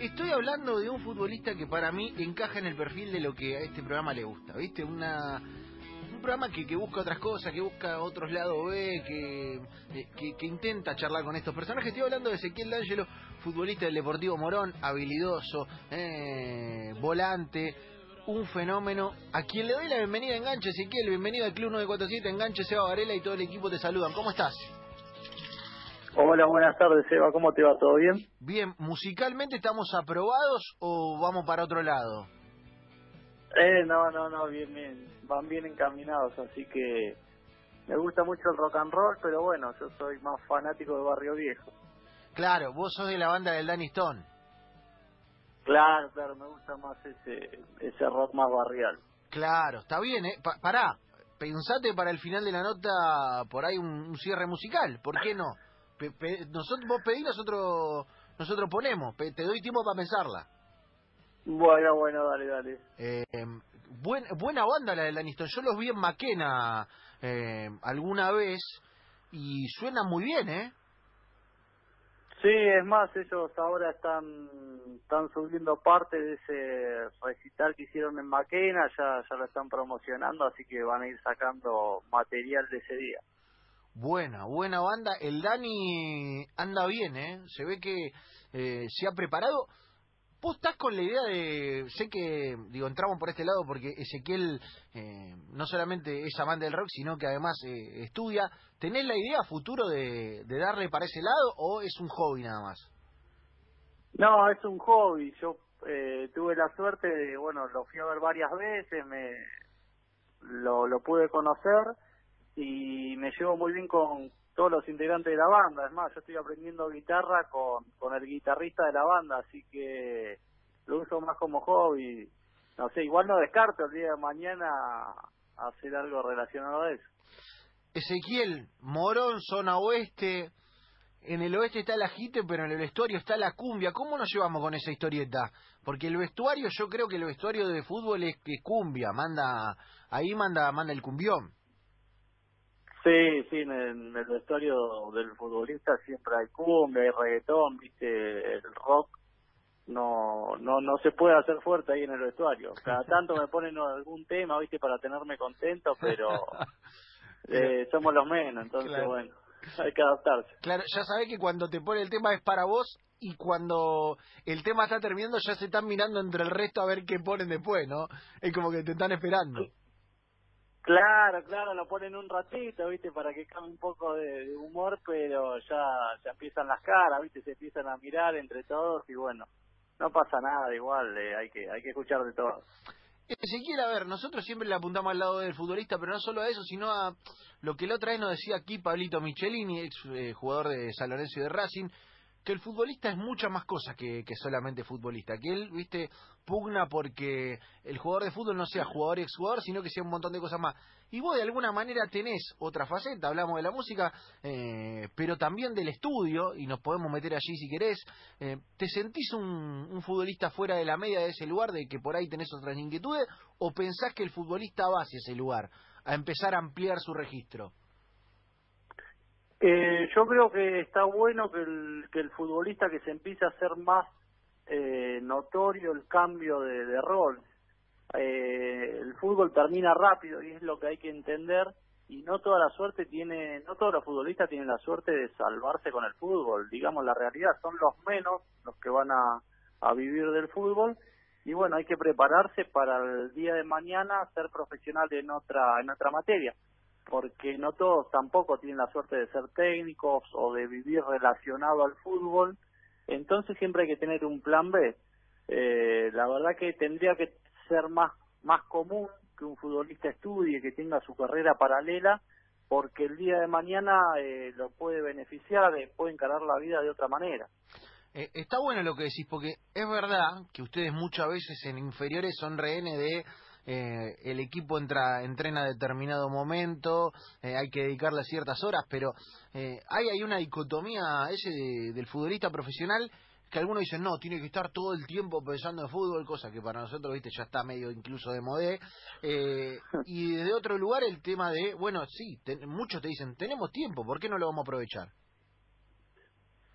Estoy hablando de un futbolista que para mí encaja en el perfil de lo que a este programa le gusta, ¿viste? Una, un programa que, que busca otras cosas, que busca otros lados B, que, eh, que, que intenta charlar con estos personajes. Estoy hablando de Ezequiel D'Angelo, futbolista del Deportivo Morón, habilidoso, eh, volante, un fenómeno. A quien le doy la bienvenida Enganche, Ezequiel, bienvenido al Club 947, Enganche, Seba Varela y todo el equipo te saludan. ¿Cómo estás? Hola, buenas tardes, Eva. ¿Cómo te va? ¿Todo bien? Bien, ¿musicalmente estamos aprobados o vamos para otro lado? Eh, no, no, no, bien, bien. Van bien encaminados, así que me gusta mucho el rock and roll, pero bueno, yo soy más fanático de Barrio Viejo. Claro, vos sos de la banda del Danny Stone. Claro, claro, me gusta más ese ese rock más barrial. Claro, está bien, ¿eh? Pa- pará, pensate para el final de la nota por ahí un, un cierre musical, ¿por qué no? Pe- pe- nosotros, vos pedís, nosotros, nosotros ponemos, Pe- te doy tiempo para pensarla. Bueno, bueno, dale, dale. Eh, buen- buena banda la del Danny Stone, yo los vi en Maquena eh, alguna vez y suena muy bien, ¿eh? Sí, es más, ellos ahora están están subiendo parte de ese recital que hicieron en Maquena, ya ya lo están promocionando, así que van a ir sacando material de ese día. Buena, buena banda. El Dani anda bien, ¿eh? Se ve que eh, se ha preparado. Vos estás con la idea de, sé que, digo, entramos por este lado porque Ezequiel eh, no solamente es amante del rock, sino que además eh, estudia. ¿Tenés la idea futuro de, de darle para ese lado o es un hobby nada más? No, es un hobby. Yo eh, tuve la suerte de, bueno, lo fui a ver varias veces, me lo, lo pude conocer y me llevo muy bien con todos los integrantes de la banda. Es más, yo estoy aprendiendo guitarra con, con el guitarrista de la banda, así que lo uso más como hobby. No sé, igual no descarto el día de mañana hacer algo relacionado a eso. Ezequiel, Morón, zona oeste. En el oeste está el ajite, pero en el vestuario está la cumbia. ¿Cómo nos llevamos con esa historieta? Porque el vestuario, yo creo que el vestuario de fútbol es que cumbia, manda, ahí manda, manda el cumbión. Sí, sí, en el, en el vestuario del futbolista siempre hay cumbia, hay reggaetón, viste, el rock no no no se puede hacer fuerte ahí en el vestuario. Cada tanto me ponen algún tema, viste, para tenerme contento, pero eh, somos los menos, entonces Claro. bueno, hay que adaptarse. Claro, ya sabés que cuando te pone el tema es para vos y cuando el tema está terminando ya se están mirando entre el resto a ver qué ponen después, ¿no? Es como que te están esperando. Claro, claro, lo ponen un ratito, viste, para que cambie un poco de, humor, pero ya, ya empiezan las caras, viste, se empiezan a mirar entre todos y bueno, no pasa nada, igual, eh, hay que hay que escuchar de todo. Ezequiel, a ver, nosotros siempre le apuntamos al lado del futbolista, pero no solo a eso, sino a lo que la otra vez nos decía aquí Pablito Michelini, ex eh, jugador de San Lorenzo y de Racing, que el futbolista es muchas más cosas que, solamente futbolista, que él, viste, pugna porque el jugador de fútbol no sea jugador y exjugador, sino que sea un montón de cosas más. Y vos de alguna manera tenés otra faceta, hablamos de la música, eh, pero también del estudio, y nos podemos meter allí si querés. Eh, ¿Te sentís un, un futbolista fuera de la media de ese lugar, de que por ahí tenés otras inquietudes, o pensás que el futbolista va hacia ese lugar, a empezar a ampliar su registro? Eh, yo creo que está bueno que el, que el futbolista que se empiece a hacer más eh, notorio el cambio de, rol. Eh, el fútbol termina rápido y es lo que hay que entender. Y no toda la suerte tiene, no todos los futbolistas tienen la suerte de salvarse con el fútbol, digamos la realidad, son los menos los que van a, a vivir del fútbol. Y bueno, hay que prepararse para el día de mañana ser profesional en otra, en otra materia porque no todos tampoco tienen la suerte de ser técnicos o de vivir relacionado al fútbol, entonces siempre hay que tener un plan B. Eh, la verdad que tendría que ser más más común que un futbolista estudie, que tenga su carrera paralela, porque el día de mañana eh, lo puede beneficiar, eh, puede encarar la vida de otra manera. Eh, está bueno lo que decís, porque es verdad que ustedes muchas veces en inferiores son rehenes de eh, el equipo entra entrena a determinado momento, eh, hay que dedicarle ciertas horas, pero eh, hay, hay una dicotomía ese de- del futbolista profesional que algunos dicen, no, tiene que estar todo el tiempo pensando en fútbol, cosa que para nosotros, viste, ya está medio incluso de modé. Eh, y desde otro lugar el tema de, bueno, sí, te- muchos te dicen, tenemos tiempo, ¿por qué no lo vamos a aprovechar?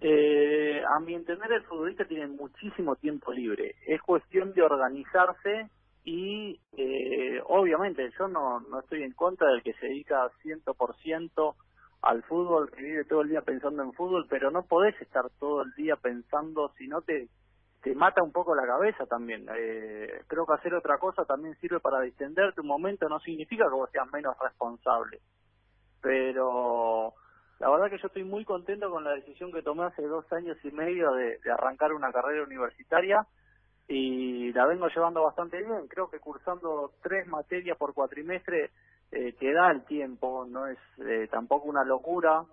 Eh, a mi entender el futbolista tiene muchísimo tiempo libre. Es cuestión de organizarse y eh, obviamente yo no, no estoy en contra del que se dedica 100% al fútbol, que vive todo el día pensando en fútbol, pero no podés estar todo el día pensando, si no te, te mata un poco la cabeza también. Eh, creo que hacer otra cosa también sirve para distenderte un momento, no significa que vos seas menos responsable. Pero la verdad que yo estoy muy contento con la decisión que tomé hace dos años y medio de, arrancar una carrera universitaria y la vengo llevando bastante bien. Creo que cursando tres materias por cuatrimestre eh, te da el tiempo, no es eh, tampoco una locura,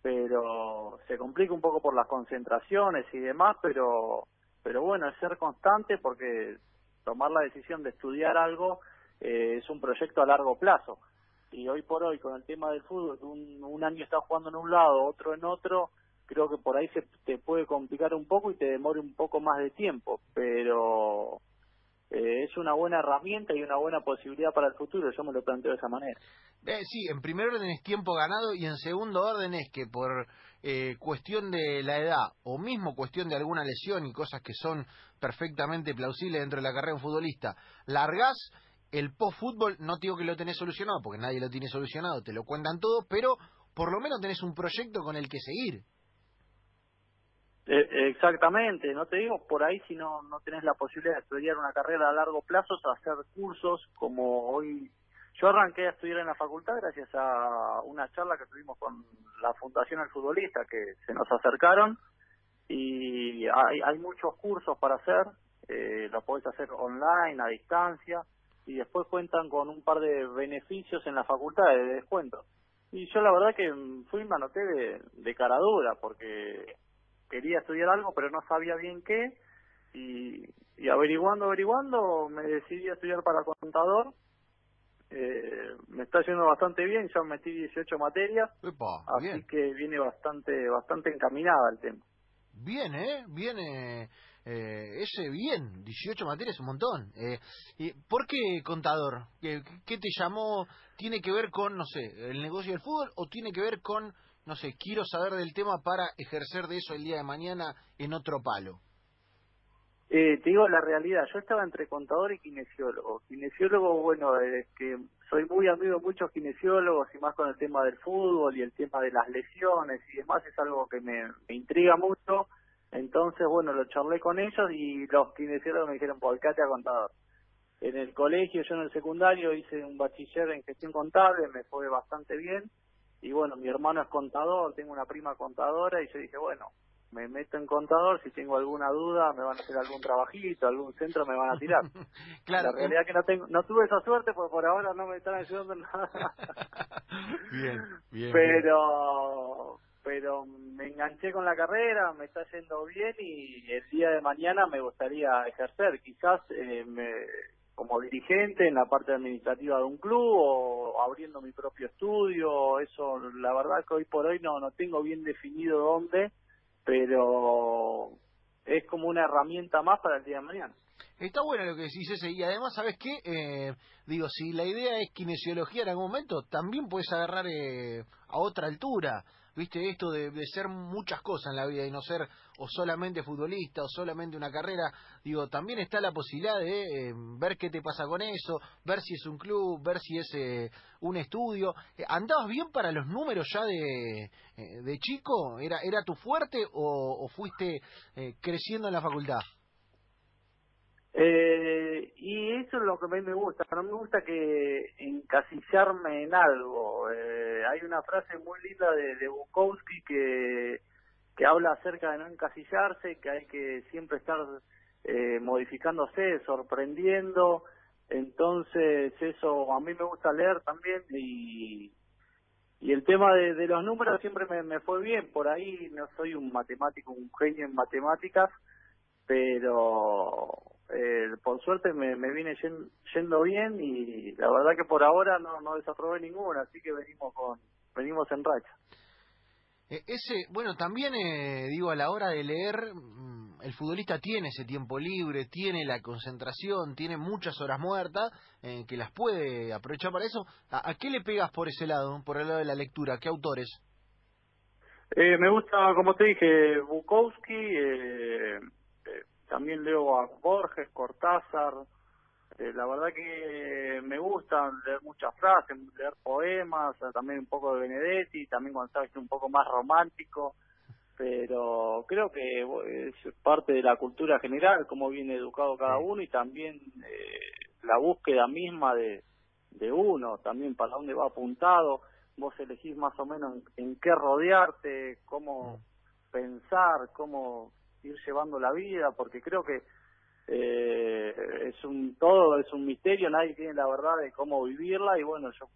pero se complica un poco por las concentraciones y demás, pero pero bueno, es ser constante porque tomar la decisión de estudiar algo eh, es un proyecto a largo plazo y hoy por hoy con el tema del fútbol, un, un año estás jugando en un lado, otro en otro, creo que por ahí se te puede complicar un poco y te demore un poco más de tiempo, pero eh, es una buena herramienta y una buena posibilidad para el futuro, yo me lo planteo de esa manera. Eh, sí, en primer orden es tiempo ganado y en segundo orden es que por eh, cuestión de la edad o mismo cuestión de alguna lesión y cosas que son perfectamente plausibles dentro de la carrera de un futbolista, largás el post-fútbol, no digo que lo tenés solucionado, porque nadie lo tiene solucionado, te lo cuentan todo, pero por lo menos tenés un proyecto con el que seguir. Eh, exactamente, no te digo por ahí si no, no tenés la posibilidad de estudiar una carrera a largo plazo, hacer cursos como hoy. Yo arranqué a estudiar en la facultad gracias a una charla que tuvimos con la Fundación El Futbolista, que se nos acercaron y hay, hay muchos cursos para hacer, eh, lo podés hacer online, a distancia, y después cuentan con un par de beneficios en la facultad de descuento. Y yo la verdad que fui y me anoté de, de cara dura porque quería estudiar algo pero no sabía bien qué y, y averiguando, averiguando me decidí a estudiar para contador. Eh, me está yendo bastante bien, ya metí 18 materias, así que viene bastante bastante encaminada el tema. Bien, ¿eh? Viene eh, ese bien, 18 materias un montón. Eh, ¿Por qué contador? ¿Qué, ¿Qué, te llamó? ¿Tiene que ver con, no sé, el negocio del fútbol o tiene que ver con, no sé, quiero saber del tema para ejercer de eso el día de mañana en otro palo? Eh, te digo la realidad, yo estaba entre contador y kinesiólogo. Kinesiólogo, bueno, es que soy muy amigo de muchos kinesiólogos y más con el tema del fútbol y el tema de las lesiones y demás, es algo que me, me intriga mucho entonces, bueno, lo charlé con ellos y los kinesiólogos me dijeron, volcate a contador. En el colegio, yo en el secundario hice un bachiller en gestión contable, me fue bastante bien. Y bueno, mi hermano es contador, tengo una prima contadora y yo dije, bueno, me meto en contador, si tengo alguna duda me van a hacer algún trabajito, algún centro me van a tirar. claro. La realidad que no tengo, no tuve esa suerte porque por ahora no me están ayudando en nada. bien, bien. Pero, pero me enganché con la carrera, me está yendo bien y el día de mañana me gustaría ejercer, quizás eh, me, como dirigente en la parte administrativa de un club o abriendo mi propio estudio, eso la verdad que hoy por hoy no, no tengo bien definido dónde, pero es como una herramienta más para el día de mañana. Está bueno lo que decís ese, y además, ¿sabes qué? Eh, digo, si la idea es kinesiología en algún momento, también puedes agarrar eh, a otra altura viste esto de, ser muchas cosas en la vida y no ser o solamente futbolista o solamente una carrera digo también está la posibilidad de eh, ver qué te pasa con eso ver si es un club ver si es eh, un estudio. Eh, andabas bien para los números ya de, de chico era era tu fuerte o, o fuiste creciendo en la facultad eh, y eso es lo que a mí me gusta, no me gusta que encasillarme en algo. Eh, hay una frase muy linda de, Bukowski que, que habla acerca de no encasillarse, que hay que siempre estar eh, modificándose, sorprendiendo. Entonces eso a mí me gusta leer también y, y el tema de, de los números siempre me, me fue bien. Por ahí no soy un matemático, un genio en matemáticas, pero eh, por suerte me, me vine yendo bien y la verdad que por ahora no, no desaprobé ninguna, así que venimos con venimos en racha. E, ese, bueno, también eh, digo, a la hora de leer, mm, el futbolista tiene ese tiempo libre, tiene la concentración, tiene muchas horas muertas eh, que las puede aprovechar para eso. ¿A, qué le pegas por ese lado, por el lado de la lectura? ¿Qué autores? Eh, me gusta, como te dije, Bukowski, eh, eh, también leo a Borges, Cortázar. la verdad que me gusta leer muchas frases, leer poemas, también un poco de Benedetti, también cuando sabes un poco más romántico pero creo que es parte de la cultura general, cómo viene educado cada uno y también eh, la búsqueda misma de, de uno, también para dónde va apuntado, vos elegís más o menos en, qué rodearte, cómo mm. pensar, cómo ir llevando la vida, porque creo que eh, es un todo es un misterio, nadie tiene la verdad de cómo vivirla y bueno, yo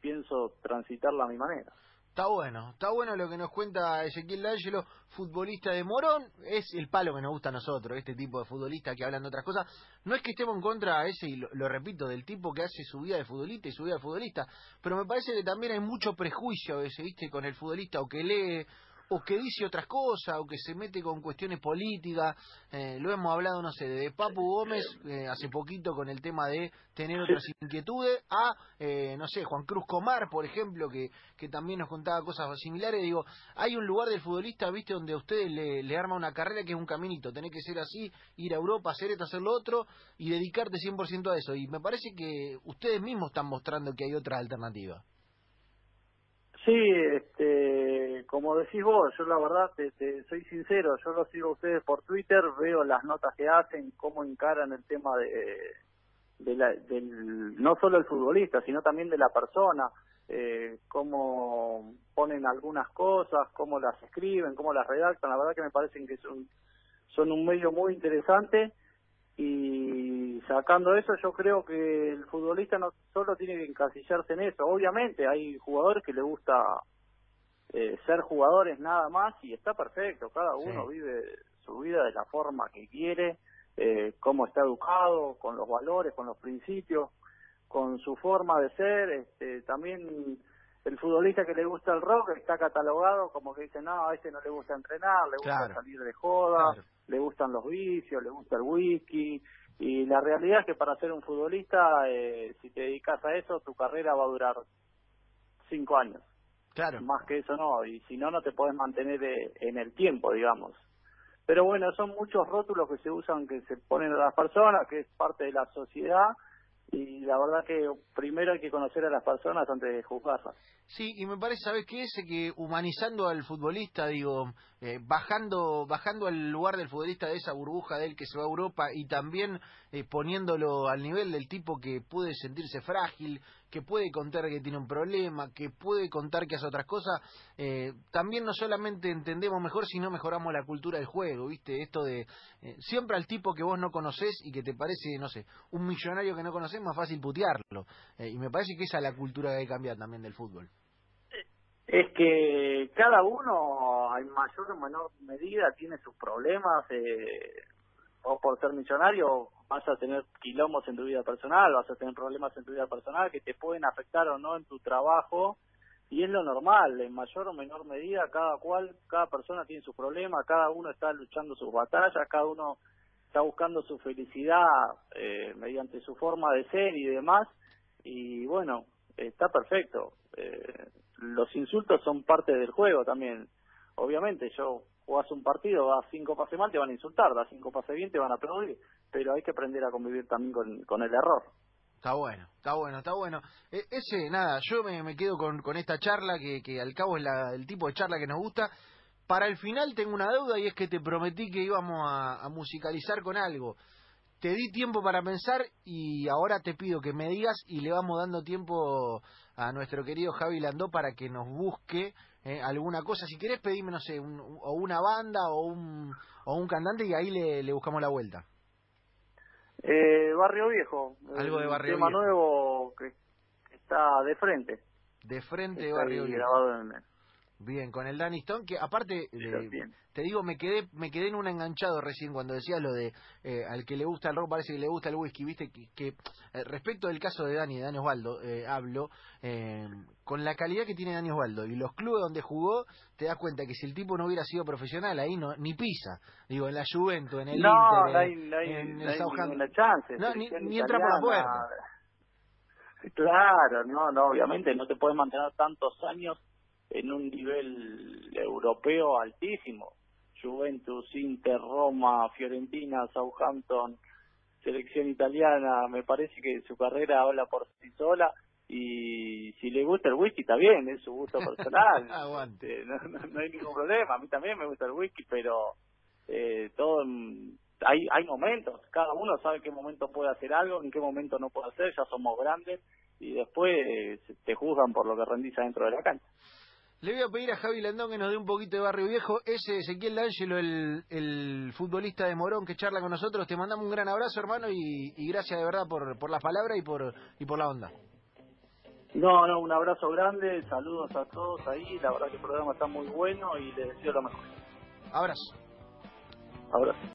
pienso transitarla a mi manera. Está bueno, está bueno lo que nos cuenta Ezequiel D'Angelo, futbolista de Morón, es el palo que nos gusta a nosotros, este tipo de futbolista que hablan de otras cosas. No es que estemos en contra ese, y lo, repito, del tipo que hace su vida de futbolista y su vida de futbolista, pero me parece que también hay mucho prejuicio a veces, ¿viste? Con el futbolista o que lee o que dice otras cosas, o que se mete con cuestiones políticas. Eh, lo hemos hablado, no sé, de Papu Gómez eh, hace poquito con el tema de tener otras inquietudes, a, eh, no sé, Juan Cruz Comar, por ejemplo, que, que también nos contaba cosas similares. Digo, hay un lugar del futbolista, viste, donde a ustedes le, le arma una carrera que es un caminito, tenés que ser así, ir a Europa, hacer esto, hacer lo otro, y dedicarte 100% a eso. Y me parece que ustedes mismos están mostrando que hay otra alternativa. Sí, este, como decís vos, yo la verdad te, soy sincero, yo lo sigo a ustedes por Twitter, veo las notas que hacen, cómo encaran el tema de, de la, del, no solo el futbolista, sino también de la persona, eh, cómo ponen algunas cosas, cómo las escriben, cómo las redactan, la verdad que me parecen que son, son un medio muy interesante. Y sacando eso yo creo que el futbolista no solo tiene que encasillarse en eso obviamente hay jugadores que le gusta eh, ser jugadores nada más y está perfecto cada uno vive su vida de la forma que quiere eh, cómo está educado con los valores con los principios con su forma de ser este también el futbolista que le gusta el rock está catalogado como que dice no a este no le gusta entrenar le gusta salir de joda le gustan los vicios, le gusta el whisky, y la realidad es que para ser un futbolista, eh, si te dedicas a eso, tu carrera va a durar cinco años. Claro. Más que eso no, y si no, no te puedes mantener eh, en el tiempo, digamos. Pero bueno, son muchos rótulos que se usan, que se ponen a las personas, que es parte de la sociedad, y la verdad que primero hay que conocer a las personas antes de juzgarlas. Sí, y me parece, ¿sabes qué? Ese que humanizando al futbolista, digo, eh, bajando bajando al lugar del futbolista de esa burbuja de él que se va a Europa y también eh, poniéndolo al nivel del tipo que puede sentirse frágil, que puede contar que tiene un problema, que puede contar que hace otras cosas, eh, también no solamente entendemos mejor, sino mejoramos la cultura del juego, ¿viste? Esto de siempre al tipo que vos no conocés y que te parece, no sé, un millonario que no conocés, más fácil putearlo. y me parece que esa es la cultura que hay que cambiar también del fútbol es que cada uno en mayor o menor medida tiene sus problemas eh, vos por ser millonario vas a tener quilombos en tu vida personal vas a tener problemas en tu vida personal que te pueden afectar o no en tu trabajo y es lo normal en mayor o menor medida cada cual cada persona tiene su problema cada uno está luchando sus batallas cada uno está buscando su felicidad eh, mediante su forma de ser y demás y bueno está perfecto eh, los insultos son parte del juego también. Obviamente, yo jugás un partido, das cinco pases mal, te van a insultar, das cinco pases bien, te van a aplaudir, pero hay que aprender a convivir también con, el error. Está bueno, está bueno, está bueno. E, ese, nada, yo me, me quedo con, con esta charla, que, que al cabo es la, el tipo de charla que nos gusta. Para el final tengo una deuda y es que te prometí que íbamos a musicalizar con algo. Te di tiempo para pensar y ahora te pido que me digas y le vamos dando tiempo a nuestro querido Javi Landó para que nos busque eh, alguna cosa. Si querés, pedime, no sé, o una banda o un, o un cantante y ahí le, le buscamos la vuelta. Eh, Barrio Viejo. Algo de Barrio tema nuevo que está de frente. De frente Barrio Viejo. Grabado en, Bien, con el Danny Stone, que aparte, te digo, me quedé me quedé en un enganchado recién cuando decías lo de eh, al que le gusta el rock parece que le gusta el whisky, viste, que, eh, respecto del caso de Dani, de Dani Osvaldo, eh, hablo, con la calidad que tiene Dani Osvaldo y los clubes donde jugó, te das cuenta que si el tipo no hubiera sido profesional, ahí no ni pisa. Digo, en la Juventus, en el no, Inter, no hay, no hay, en el chance. No, ni, ni entra por la puerta. Claro, no, no, obviamente no te puedes mantener tantos años en un nivel europeo altísimo. Juventus, Inter, Roma, Fiorentina, Southampton, selección italiana, me parece que su carrera habla por sí sola y si le gusta el whisky está bien, es su gusto personal. Aguante. No, no, no, hay ningún problema, a mí también me gusta el whisky, pero eh, todo hay hay momentos, cada uno sabe qué momento puede hacer algo, en qué momento no puede hacer, ya somos grandes y después eh, te juzgan por lo que rendís dentro de la cancha. Le voy a pedir a Javi Landón que nos dé un poquito de barrio viejo. Ese Ezequiel D'Angelo, el, el futbolista de Morón que charla con nosotros. Te mandamos un gran abrazo, hermano, y, y gracias de verdad por, por las palabras y por, y por la onda. No, no, un abrazo grande, saludos a todos ahí. La verdad que el programa está muy bueno y les deseo lo mejor. Abrazo. Abrazo.